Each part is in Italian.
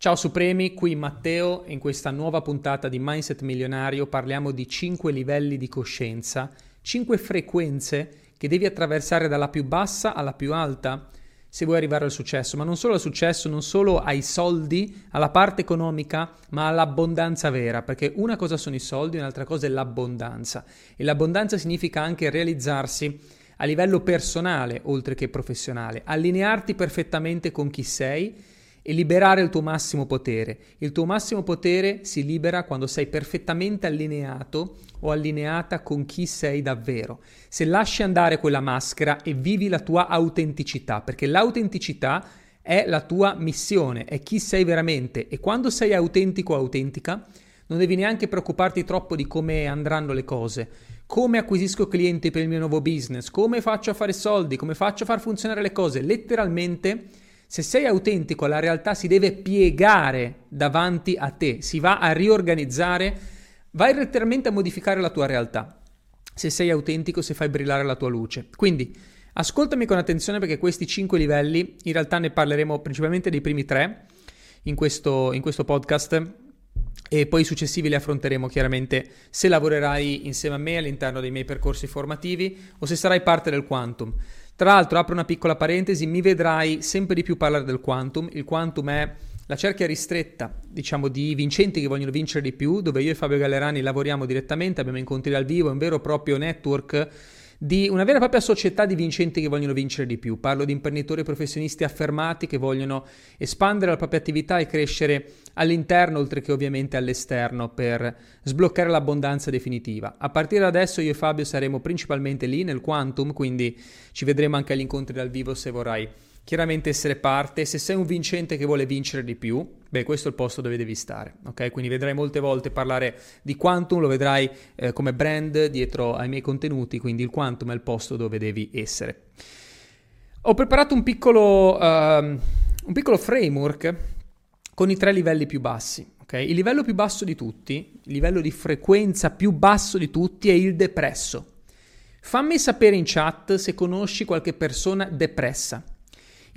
Ciao Supremi, qui Matteo e in questa nuova puntata di Mindset Milionario parliamo di 5 livelli di coscienza, 5 frequenze che devi attraversare dalla più bassa alla più alta se vuoi arrivare al successo, ma non solo al successo, non solo ai soldi, alla parte economica, ma all'abbondanza vera, perché una cosa sono i soldi, un'altra cosa è l'abbondanza. E l'abbondanza significa anche realizzarsi a livello personale oltre che professionale, allinearti perfettamente con chi sei e liberare il tuo massimo potere. Il tuo massimo potere si libera quando sei perfettamente allineato o allineata con chi sei davvero. Se lasci andare quella maschera e vivi la tua autenticità, perché l'autenticità è la tua missione, è chi sei veramente e quando sei autentico o autentica non devi neanche preoccuparti troppo di come andranno le cose. Come acquisisco clienti per il mio nuovo business? Come faccio a fare soldi? Come faccio a far funzionare le cose? Letteralmente se sei autentico, la realtà si deve piegare davanti a te, si va a riorganizzare, vai letteralmente a modificare la tua realtà. Se sei autentico, se fai brillare la tua luce. Quindi ascoltami con attenzione perché questi cinque livelli, in realtà ne parleremo principalmente dei primi tre in questo, in questo podcast e poi i successivi li affronteremo chiaramente se lavorerai insieme a me all'interno dei miei percorsi formativi o se sarai parte del Quantum. Tra l'altro, apro una piccola parentesi, mi vedrai sempre di più parlare del quantum. Il quantum è la cerchia ristretta, diciamo, di vincenti che vogliono vincere di più, dove io e Fabio Gallerani lavoriamo direttamente, abbiamo incontri dal vivo, è un vero e proprio network di una vera e propria società di vincenti che vogliono vincere di più. Parlo di imprenditori professionisti affermati che vogliono espandere la propria attività e crescere all'interno oltre che ovviamente all'esterno per sbloccare l'abbondanza definitiva. A partire da adesso io e Fabio saremo principalmente lì nel Quantum, quindi ci vedremo anche agli incontri dal vivo se vorrai chiaramente essere parte. Se sei un vincente che vuole vincere di più, beh, questo è il posto dove devi stare, ok? Quindi vedrai molte volte parlare di Quantum, lo vedrai eh, come brand dietro ai miei contenuti, quindi il Quantum è il posto dove devi essere. Ho preparato un piccolo, uh, un piccolo framework con i tre livelli più bassi. Okay? Il livello più basso di tutti, il livello di frequenza più basso di tutti è il depresso. Fammi sapere in chat se conosci qualche persona depressa.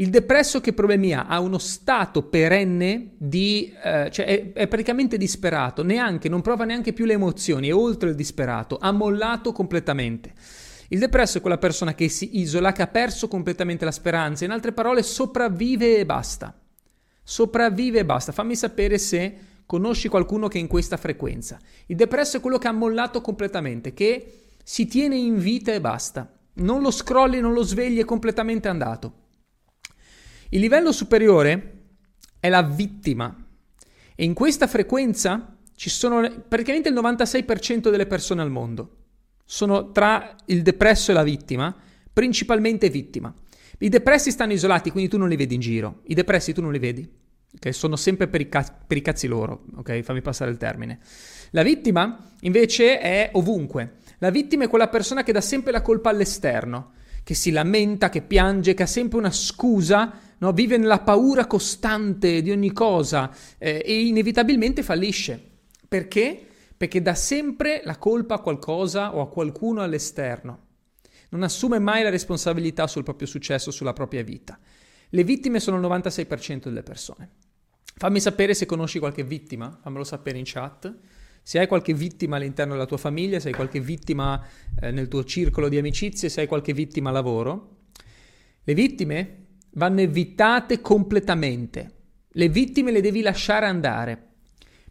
Il depresso che problemi ha? Ha uno stato perenne di... Eh, cioè è, è, praticamente disperato, neanche, non prova neanche più le emozioni, è oltre il disperato, ha mollato completamente. Il depresso è quella persona che si isola, che ha perso completamente la speranza, in altre parole sopravvive e basta. Sopravvive e basta. Fammi sapere se conosci qualcuno che è in questa frequenza. Il depresso è quello che ha mollato completamente, che si tiene in vita e basta. Non lo scrolli, non lo svegli, è completamente andato. Il livello superiore è la vittima e in questa frequenza ci sono praticamente il 96% delle persone al mondo. Sono tra il depresso e la vittima, principalmente vittima. I depressi stanno isolati, quindi tu non li vedi in giro. I depressi tu non li vedi. Okay? Sono sempre per i, cazzi, per i cazzi loro, ok? Fammi passare il termine. La vittima invece è ovunque. La vittima è quella persona che dà sempre la colpa all'esterno, che si lamenta, che piange, che ha sempre una scusa no? vive nella paura costante di ogni cosa eh, e inevitabilmente fallisce. Perché? Perché dà sempre la colpa a qualcosa o a qualcuno all'esterno. Non assume mai la responsabilità sul proprio successo, sulla propria vita. Le vittime sono il 96% delle persone. Fammi sapere se conosci qualche vittima, fammelo sapere in chat. Se hai qualche vittima all'interno della tua famiglia, se hai qualche vittima eh, nel tuo circolo di amicizie, se hai qualche vittima a lavoro. Le vittime vanno evitate completamente. Le vittime le devi lasciare andare.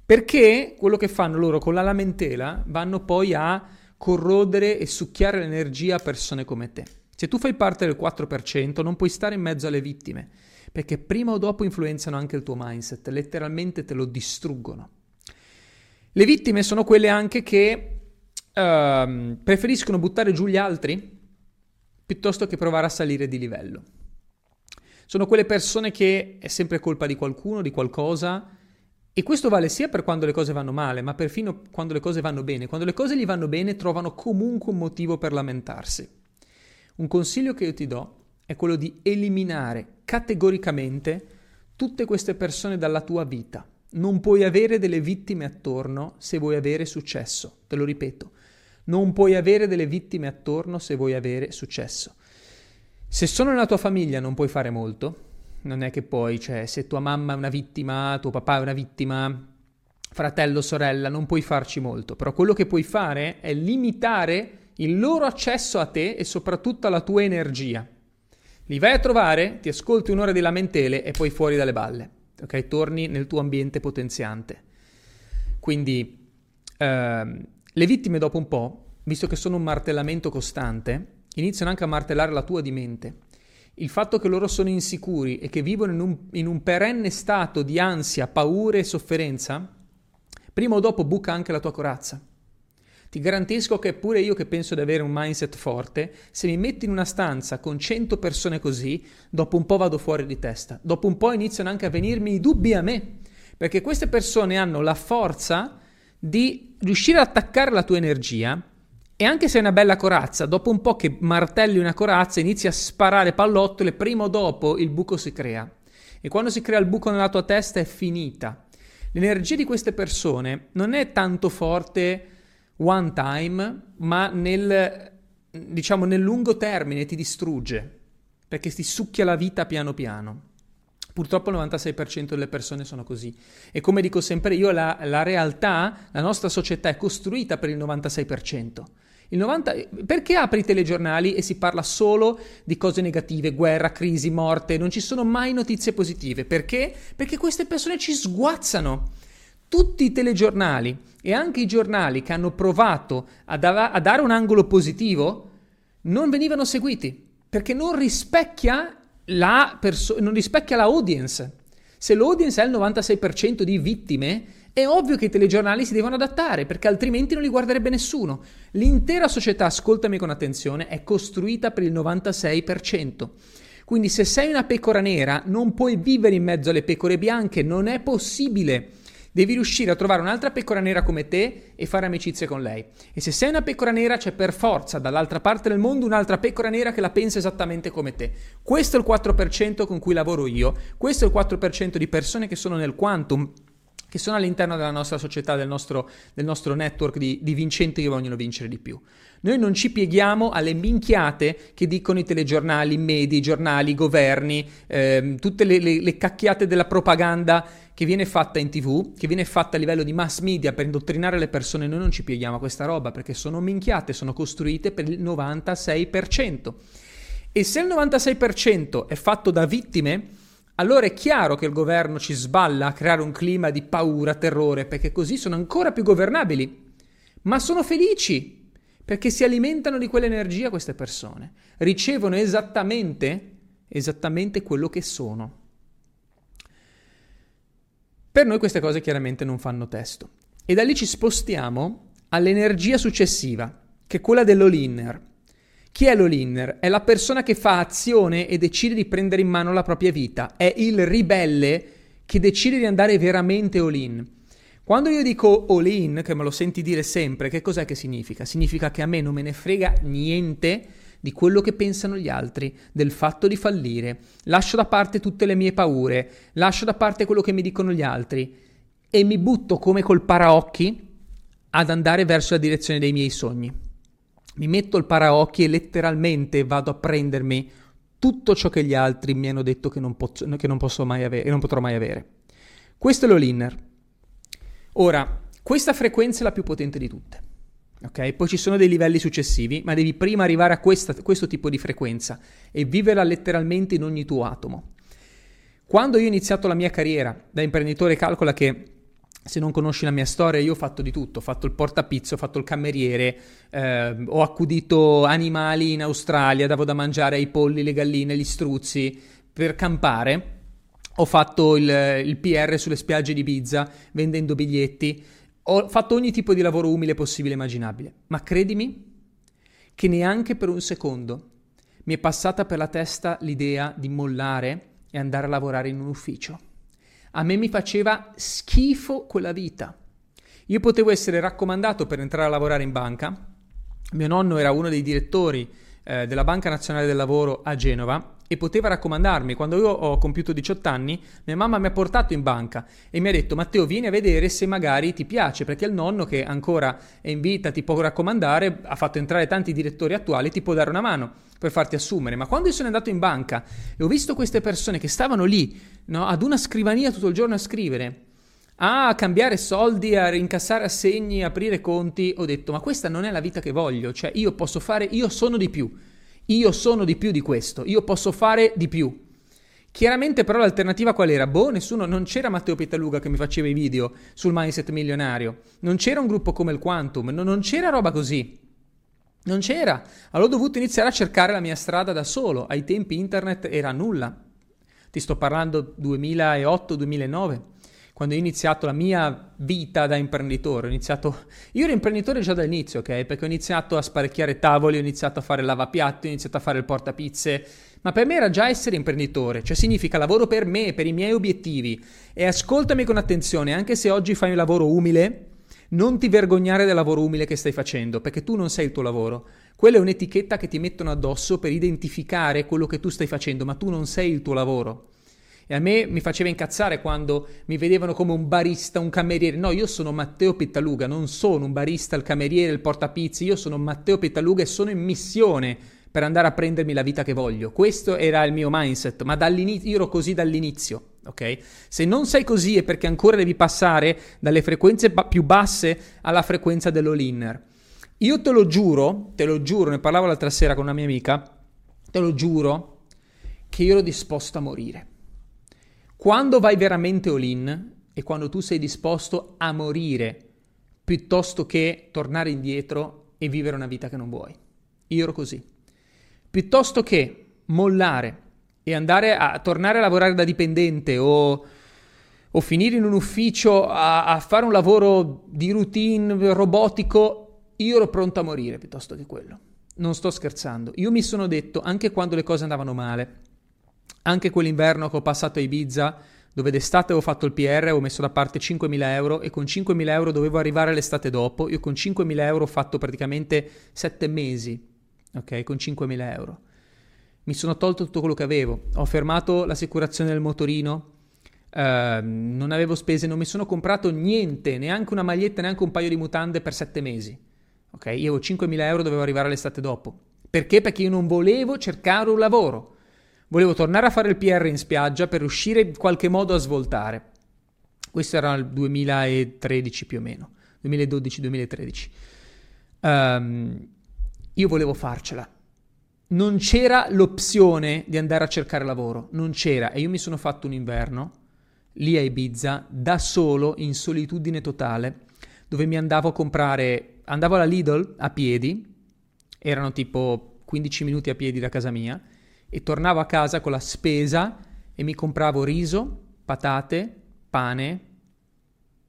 Perché quello che fanno loro con la lamentela vanno poi a corrodere e succhiare l'energia a persone come te. Se tu fai parte del 4%, non puoi stare in mezzo alle vittime, perché prima o dopo influenzano anche il tuo mindset, letteralmente te lo distruggono. Le vittime sono quelle anche che uh, preferiscono buttare giù gli altri piuttosto che provare a salire di livello. Sono quelle persone che è sempre colpa di qualcuno, di qualcosa, e questo vale sia per quando le cose vanno male, ma perfino quando le cose vanno bene. Quando le cose gli vanno bene trovano comunque un motivo per lamentarsi. Un consiglio che io ti do è quello di eliminare categoricamente tutte queste persone dalla tua vita. Non puoi avere delle vittime attorno se vuoi avere successo. Te lo ripeto, non puoi avere delle vittime attorno se vuoi avere successo. Se sono nella tua famiglia non puoi fare molto, non è che poi, cioè, se tua mamma è una vittima, tuo papà è una vittima, fratello, sorella, non puoi farci molto, però quello che puoi fare è limitare il loro accesso a te e soprattutto alla tua energia. Li vai a trovare, ti ascolti un'ora di lamentele e poi fuori dalle balle, ok? Torni nel tuo ambiente potenziante. Quindi ehm, le vittime dopo un po', visto che sono un martellamento costante, iniziano anche a martellare la tua di mente. Il fatto che loro sono insicuri e che vivono in un, in un perenne stato di ansia, paura e sofferenza, prima o dopo buca anche la tua corazza. Ti garantisco che pure io che penso di avere un mindset forte, se mi metti in una stanza con 100 persone così, dopo un po' vado fuori di testa. Dopo un po' iniziano anche a venirmi i dubbi a me, perché queste persone hanno la forza di riuscire ad attaccare la tua energia e anche se è una bella corazza, dopo un po' che martelli una corazza, inizi a sparare pallottole, prima o dopo il buco si crea. E quando si crea il buco nella tua testa è finita. L'energia di queste persone non è tanto forte one time, ma nel, diciamo, nel lungo termine ti distrugge, perché ti succhia la vita piano piano. Purtroppo il 96% delle persone sono così. E come dico sempre io, la, la realtà, la nostra società è costruita per il 96%. Il 90... Perché apri i telegiornali e si parla solo di cose negative, guerra, crisi, morte, non ci sono mai notizie positive? Perché? Perché queste persone ci sguazzano. Tutti i telegiornali e anche i giornali che hanno provato a, da- a dare un angolo positivo non venivano seguiti perché non rispecchia la, perso- non rispecchia la audience. Se l'audience è il 96% di vittime, è ovvio che i telegiornali si devono adattare, perché altrimenti non li guarderebbe nessuno. L'intera società, ascoltami con attenzione, è costruita per il 96%. Quindi se sei una pecora nera, non puoi vivere in mezzo alle pecore bianche, non è possibile. Devi riuscire a trovare un'altra pecora nera come te e fare amicizia con lei. E se sei una pecora nera, c'è per forza dall'altra parte del mondo un'altra pecora nera che la pensa esattamente come te. Questo è il 4% con cui lavoro io, questo è il 4% di persone che sono nel quantum che sono all'interno della nostra società, del nostro, del nostro network di, di, vincenti che vogliono vincere di più. Noi non ci pieghiamo alle minchiate che dicono i telegiornali, i media, i giornali, i governi, ehm, tutte le, le, le cacchiate della propaganda che viene fatta in tv, che viene fatta a livello di mass media per indottrinare le persone, noi non ci pieghiamo a questa roba perché sono minchiate, sono costruite per il 96%. E se il 96% è fatto da vittime, allora è chiaro che il governo ci sballa a creare un clima di paura, terrore, perché così sono ancora più governabili. Ma sono felici perché si alimentano di quell'energia queste persone, ricevono esattamente, esattamente quello che sono. Per noi queste cose chiaramente non fanno testo. E da lì ci spostiamo all'energia successiva, che è quella dell'all-inner. Chi è l'all-inner? È la persona che fa azione e decide di prendere in mano la propria vita. È il ribelle che decide di andare veramente all-in. Quando io dico all-in, che me lo senti dire sempre, che cos'è che significa? Significa che a me non me ne frega niente di quello che pensano gli altri, del fatto di fallire. Lascio da parte tutte le mie paure, lascio da parte quello che mi dicono gli altri e mi butto come col paraocchi ad andare verso la direzione dei miei sogni. Mi metto il paraocchi e letteralmente vado a prendermi tutto ciò che gli altri mi hanno detto che non, posso, che non posso mai avere e non potrò mai avere. Questo è l'all-inner. Ora, questa frequenza è la più potente di tutte. Ok? Poi ci sono dei livelli successivi, ma devi prima arrivare a questa, questo tipo di frequenza e viverla letteralmente in ogni tuo atomo. Quando io ho iniziato la mia carriera da imprenditore, calcola che se non conosci la mia storia, io ho fatto di tutto, ho fatto il portapizzo, ho fatto il cameriere, eh, ho accudito animali in Australia, davo da mangiare ai polli, le galline, gli struzzi. Per campare, ho fatto il, il PR sulle spiagge di Ibiza vendendo biglietti, ho fatto ogni tipo di lavoro umile possibile e immaginabile, ma credimi che neanche per un secondo mi è passata per la testa l'idea di mollare e andare a lavorare in un ufficio. A me mi faceva schifo quella vita. Io potevo essere raccomandato per entrare a lavorare in banca. Mio nonno era uno dei direttori eh, della Banca Nazionale del Lavoro a Genova e poteva raccomandarmi. Quando io ho compiuto 18 anni, mia mamma mi ha portato in banca e mi ha detto Matteo vieni a vedere se magari ti piace, perché il nonno che ancora è in vita ti può raccomandare, ha fatto entrare tanti direttori attuali, ti può dare una mano per farti assumere. Ma quando io sono andato in banca e ho visto queste persone che stavano lì, no, ad una scrivania tutto il giorno a scrivere, a cambiare soldi, a incassare assegni, aprire conti, ho detto ma questa non è la vita che voglio, cioè io posso fare, io sono di più. Io sono di più di questo, io posso fare di più. Chiaramente però l'alternativa qual era? Boh, nessuno, non c'era Matteo Petaluga che mi faceva i video sul mindset milionario, non c'era un gruppo come il Quantum, non, non c'era roba così. Non c'era. Allora ho dovuto iniziare a cercare la mia strada da solo. Ai tempi internet era nulla. Ti sto parlando 2008-2009 quando ho iniziato la mia vita da imprenditore, ho iniziato... Io ero imprenditore già dall'inizio, ok? Perché ho iniziato a sparecchiare tavoli, ho iniziato a fare lavapiatti, ho iniziato a fare il portapizze, ma per me era già essere imprenditore, cioè significa lavoro per me, per i miei obiettivi. E ascoltami con attenzione, anche se oggi fai un lavoro umile, non ti vergognare del lavoro umile che stai facendo, perché tu non sei il tuo lavoro. Quella è un'etichetta che ti mettono addosso per identificare quello che tu stai facendo, ma tu non sei il tuo lavoro. E a me mi faceva incazzare quando mi vedevano come un barista, un cameriere. No, io sono Matteo Pittaluga, non sono un barista, il cameriere, il portapizzi. Io sono Matteo Pittaluga e sono in missione per andare a prendermi la vita che voglio. Questo era il mio mindset, ma dall'inizio io ero così dall'inizio. Ok? Se non sei così è perché ancora devi passare dalle frequenze ba- più basse alla frequenza dell'all-inner. Io te lo giuro, te lo giuro, ne parlavo l'altra sera con una mia amica, te lo giuro che io ero disposto a morire. Quando vai veramente all-in e quando tu sei disposto a morire piuttosto che tornare indietro e vivere una vita che non vuoi. Io ero così. Piuttosto che mollare e andare a tornare a lavorare da dipendente o, o finire in un ufficio a, a fare un lavoro di routine robotico, io ero pronto a morire piuttosto che quello. Non sto scherzando. Io mi sono detto, anche quando le cose andavano male, anche quell'inverno che ho passato a Ibiza, dove d'estate avevo fatto il PR, avevo messo da parte 5.000 euro e con 5.000 euro dovevo arrivare l'estate dopo. Io con 5.000 euro ho fatto praticamente 7 mesi, ok? Con 5.000 euro. Mi sono tolto tutto quello che avevo. Ho fermato l'assicurazione del motorino, Uh, non avevo spese, non mi sono comprato niente, neanche una maglietta, neanche un paio di mutande per sette mesi. Ok, io avevo 5.000 euro, dovevo arrivare l'estate dopo. Perché? Perché io non volevo cercare un lavoro. Volevo tornare a fare il PR in spiaggia per riuscire in qualche modo a svoltare. Questo era il 2013 più o meno, 2012-2013. Um, ehm, io volevo farcela. Non c'era l'opzione di andare a cercare lavoro, non c'era. E io mi sono fatto un inverno lì a Ibiza, da solo, in solitudine totale, dove mi andavo a comprare, andavo alla Lidl a piedi, erano tipo 15 minuti a piedi da casa mia, e tornavo a casa con la spesa e mi compravo riso, patate, pane,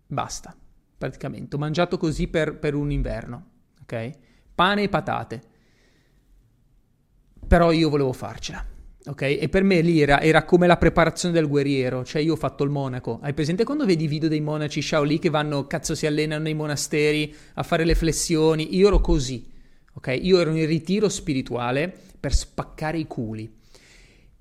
basta, praticamente. Ho mangiato così per, per un inverno, ok? Pane e patate. Però io volevo farcela. Ok? E per me lì era, era, come la preparazione del guerriero, cioè io ho fatto il monaco. Hai presente quando vedi video dei monaci Shaolin che vanno, cazzo, si allenano nei monasteri a fare le flessioni? Io ero così, ok? Io ero in ritiro spirituale per spaccare i culi.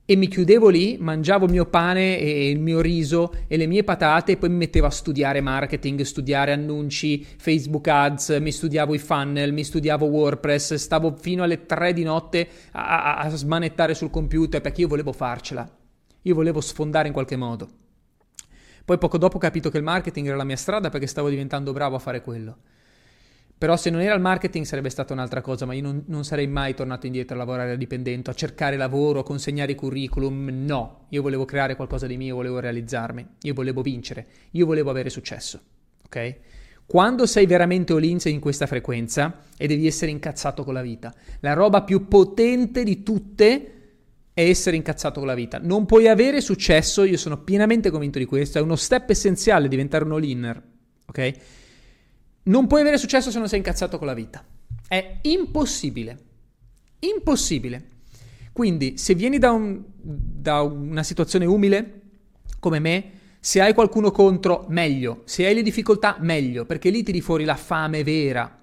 E mi chiudevo lì, mangiavo il mio pane e il mio riso e le mie patate e poi mi mettevo a studiare marketing, studiare annunci, Facebook ads, mi studiavo i funnel, mi studiavo WordPress, stavo fino alle 3 di notte a, a, a smanettare sul computer perché io volevo farcela. Io volevo sfondare in qualche modo. Poi poco dopo ho capito che il marketing era la mia strada perché stavo diventando bravo a fare quello. Però se non era il marketing sarebbe stata un'altra cosa, ma io non, non, sarei mai tornato indietro a lavorare da dipendente, a cercare lavoro, a consegnare curriculum. No, io volevo creare qualcosa di mio, volevo realizzarmi, io volevo vincere, io volevo avere successo. Ok? Quando sei veramente all-in sei in questa frequenza e devi essere incazzato con la vita. La roba più potente di tutte è essere incazzato con la vita. Non puoi avere successo, io sono pienamente convinto di questo, è uno step essenziale diventare un all-inner. Ok? Non puoi avere successo se non sei incazzato con la vita. È impossibile. Impossibile. Quindi, se vieni da, un, da una situazione umile, come me, se hai qualcuno contro, meglio. Se hai le difficoltà, meglio, perché lì tiri fuori la fame vera.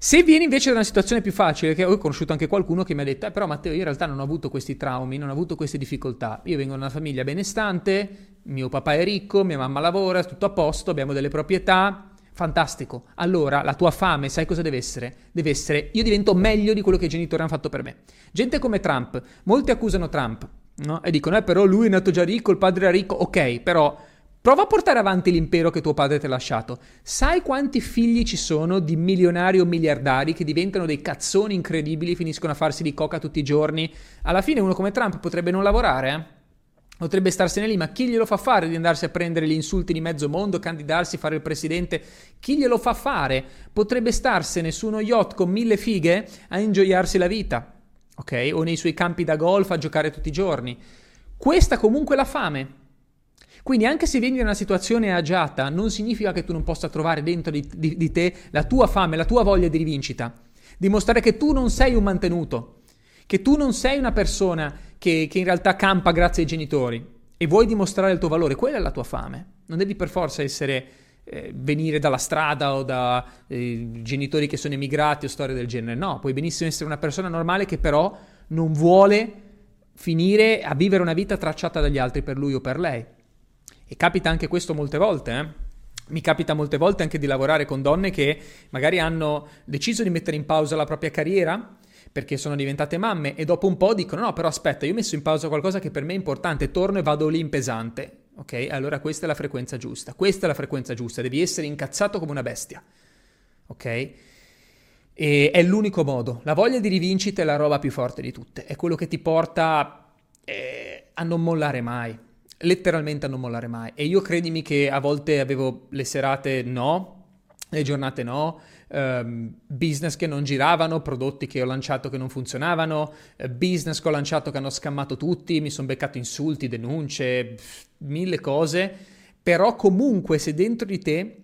Se vieni invece da una situazione più facile, che ho conosciuto anche qualcuno che mi ha detto, eh, però Matteo, io in realtà non ho avuto questi traumi, non ho avuto queste difficoltà. Io vengo da una famiglia benestante, mio papà è ricco, mia mamma lavora, tutto a posto, abbiamo delle proprietà, fantastico. Allora la tua fame, sai cosa deve essere? Deve essere, io divento meglio di quello che i genitori hanno fatto per me. Gente come Trump, molti accusano Trump, no? E dicono, eh, però lui è nato già ricco, il padre era ricco, ok, però Prova a portare avanti l'impero che tuo padre ti ha lasciato. Sai quanti figli ci sono di milionari o miliardari che diventano dei cazzoni incredibili, finiscono a farsi di coca tutti i giorni? Alla fine uno come Trump potrebbe non lavorare, eh? Potrebbe starsene lì, ma chi glielo fa fare di andarsi a prendere gli insulti di mezzo mondo, candidarsi, fare il presidente? Chi glielo fa fare? Potrebbe starsene su uno yacht con mille fighe a ingioiarsi la vita, ok? O nei suoi campi da golf a giocare tutti i giorni. Questa comunque è la fame. Quindi anche se vieni in una situazione agiata, non significa che tu non possa trovare dentro di, di, di te la tua fame, la tua voglia di rivincita. Dimostrare che tu non sei un mantenuto, che tu non sei una persona che, che in realtà campa grazie ai genitori e vuoi dimostrare il tuo valore, quella è la tua fame. Non devi per forza essere eh, venire dalla strada o da eh, genitori che sono emigrati o storie del genere. No, puoi benissimo essere una persona normale che però non vuole finire a vivere una vita tracciata dagli altri per lui o per lei. E capita anche questo molte volte, eh? Mi capita molte volte anche di lavorare con donne che magari hanno deciso di mettere in pausa la propria carriera perché sono diventate mamme e dopo un po' dicono no però aspetta io ho messo in pausa qualcosa che per me è importante, torno e vado lì in pesante. Ok? Allora questa è la frequenza giusta, questa è la frequenza giusta, devi essere incazzato come una bestia. Ok? E è l'unico modo. La voglia di rivincita è la roba più forte di tutte, è quello che ti porta eh, a non mollare mai letteralmente a non mollare mai. E io credimi che a volte avevo le serate no, le giornate no, um, business che non giravano, prodotti che ho lanciato che non funzionavano, uh, business che ho lanciato che hanno scammato tutti, mi sono beccato insulti, denunce, pff, mille cose, però comunque se dentro di te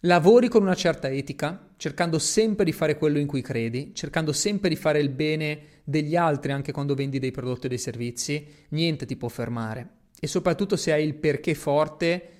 lavori con una certa etica, cercando sempre di fare quello in cui credi, cercando sempre di fare il bene degli altri anche quando vendi dei prodotti o dei servizi, niente ti può fermare. E soprattutto se hai il perché forte,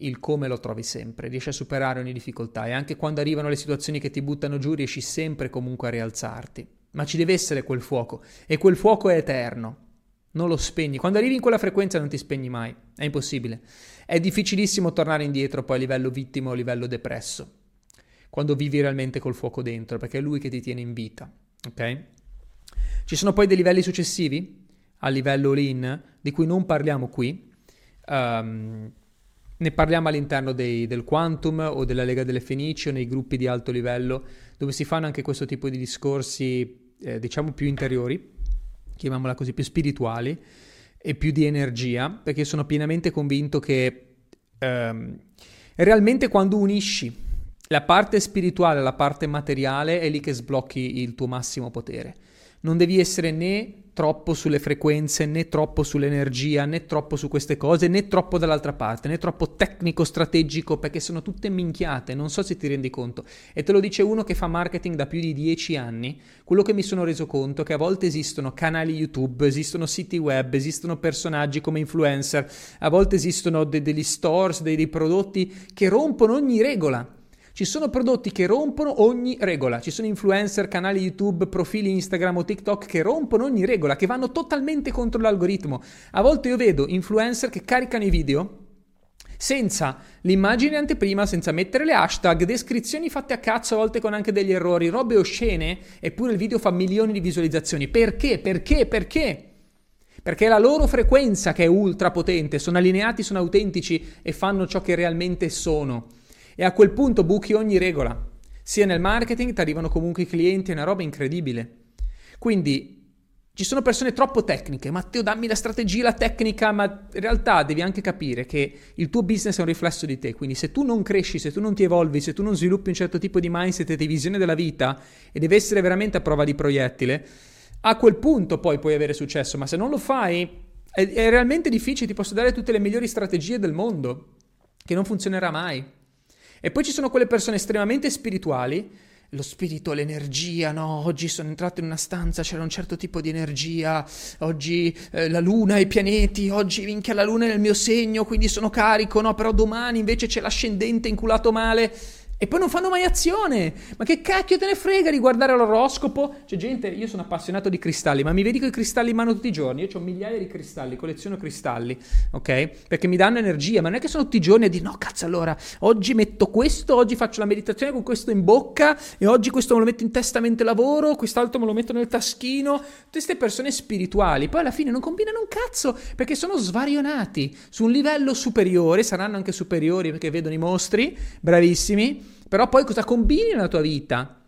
il come lo trovi sempre, riesci a superare ogni difficoltà e anche quando arrivano le situazioni che ti buttano giù riesci sempre comunque a rialzarti. Ma ci deve essere quel fuoco e quel fuoco è eterno. Non lo spegni. Quando arrivi in quella frequenza non ti spegni mai. È impossibile. È difficilissimo tornare indietro poi a livello vittima o a livello depresso. Quando vivi realmente col fuoco dentro, perché è lui che ti tiene in vita. Ok? Ci sono poi dei livelli successivi, a livello lean, di cui non parliamo qui. Um, ne parliamo all'interno dei, del Quantum o della Lega delle Fenici o nei gruppi di alto livello, dove si fanno anche questo tipo di discorsi, eh, diciamo, più interiori, chiamiamola così, più spirituali e più di energia, perché sono pienamente convinto che um, realmente quando unisci la parte spirituale alla parte materiale è lì che sblocchi il tuo massimo potere. Non devi essere né troppo sulle frequenze, né troppo sull'energia, né troppo su queste cose, né troppo dall'altra parte, né troppo tecnico, strategico, perché sono tutte minchiate, non so se ti rendi conto. E te lo dice uno che fa marketing da più di dieci anni. Quello che mi sono reso conto è che a volte esistono canali YouTube, esistono siti web, esistono personaggi come influencer, a volte esistono de- degli stores, dei, dei prodotti che rompono ogni regola ci sono prodotti che rompono ogni regola, ci sono influencer, canali YouTube, profili Instagram o TikTok che rompono ogni regola, che vanno totalmente contro l'algoritmo. A volte io vedo influencer che caricano i video senza l'immagine anteprima, senza mettere le hashtag, descrizioni fatte a cazzo, a volte con anche degli errori, robe oscene, eppure il video fa milioni di visualizzazioni. Perché? Perché? Perché? Perché è la loro frequenza che è ultra potente, sono allineati, sono autentici e fanno ciò che realmente sono e a quel punto buchi ogni regola. Sia nel marketing ti arrivano comunque i clienti, è una roba incredibile. Quindi ci sono persone troppo tecniche, Matteo dammi la strategia, la tecnica, ma in realtà devi anche capire che il tuo business è un riflesso di te, quindi se tu non cresci, se tu non ti evolvi, se tu non sviluppi un certo tipo di mindset e di visione della vita e deve essere veramente a prova di proiettile, a quel punto poi puoi avere successo, ma se non lo fai è, è realmente difficile, ti posso dare tutte le migliori strategie del mondo, che non funzionerà mai. E poi ci sono quelle persone estremamente spirituali, lo spirito, l'energia, no? Oggi sono entrato in una stanza, c'era un certo tipo di energia, oggi eh, la luna, i pianeti, oggi vinca la luna nel mio segno, quindi sono carico, no? Però domani invece c'è l'ascendente inculato male. E poi non fanno mai azione. Ma che cacchio te ne frega di guardare l'oroscopo? C'è gente, io sono appassionato di cristalli, ma mi vedi con i cristalli in mano tutti i giorni? Io ho migliaia di cristalli, colleziono cristalli, ok? Perché mi danno energia, ma non è che sono tutti i giorni a dire no, cazzo, allora, oggi metto questo, oggi faccio la meditazione con questo in bocca e oggi questo me lo metto in testa mentre lavoro, quest'altro me lo metto nel taschino. Tutte queste persone spirituali, poi alla fine non combinano un cazzo perché sono svarionati su un livello superiore, saranno anche superiori perché vedono i mostri, bravissimi però poi cosa combini nella tua vita?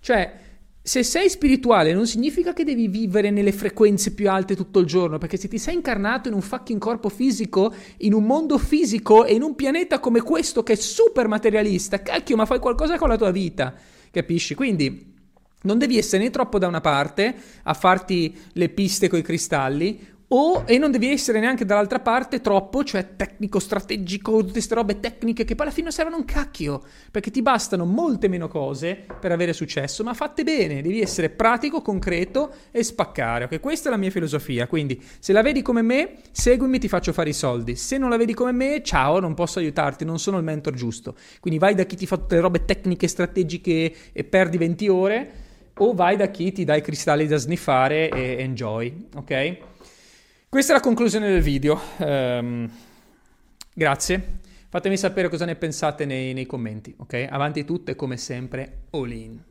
Cioè, se sei spirituale non significa che devi vivere nelle frequenze più alte tutto il giorno, perché se ti sei incarnato in un fucking corpo fisico, in un mondo fisico e in un pianeta come questo che è super materialista, cacchio, ma fai qualcosa con la tua vita, capisci? Quindi non devi essere né troppo da una parte a farti le piste con i cristalli, o, e non devi essere neanche dall'altra parte troppo, cioè tecnico, strategico, tutte queste robe tecniche che poi alla fine non servono un cacchio, perché ti bastano molte meno cose per avere successo, ma fatte bene, devi essere pratico, concreto e spaccare, ok? Questa è la mia filosofia, quindi se la vedi come me, seguimi, ti faccio fare i soldi, se non la vedi come me, ciao, non posso aiutarti, non sono il mentor giusto, quindi vai da chi ti fa tutte le robe tecniche, strategiche e perdi 20 ore, o vai da chi ti dà i cristalli da sniffare e enjoy, ok? Questa è la conclusione del video. Um, grazie. Fatemi sapere cosa ne pensate nei, nei commenti, ok? Avanti tutte, come sempre, all in.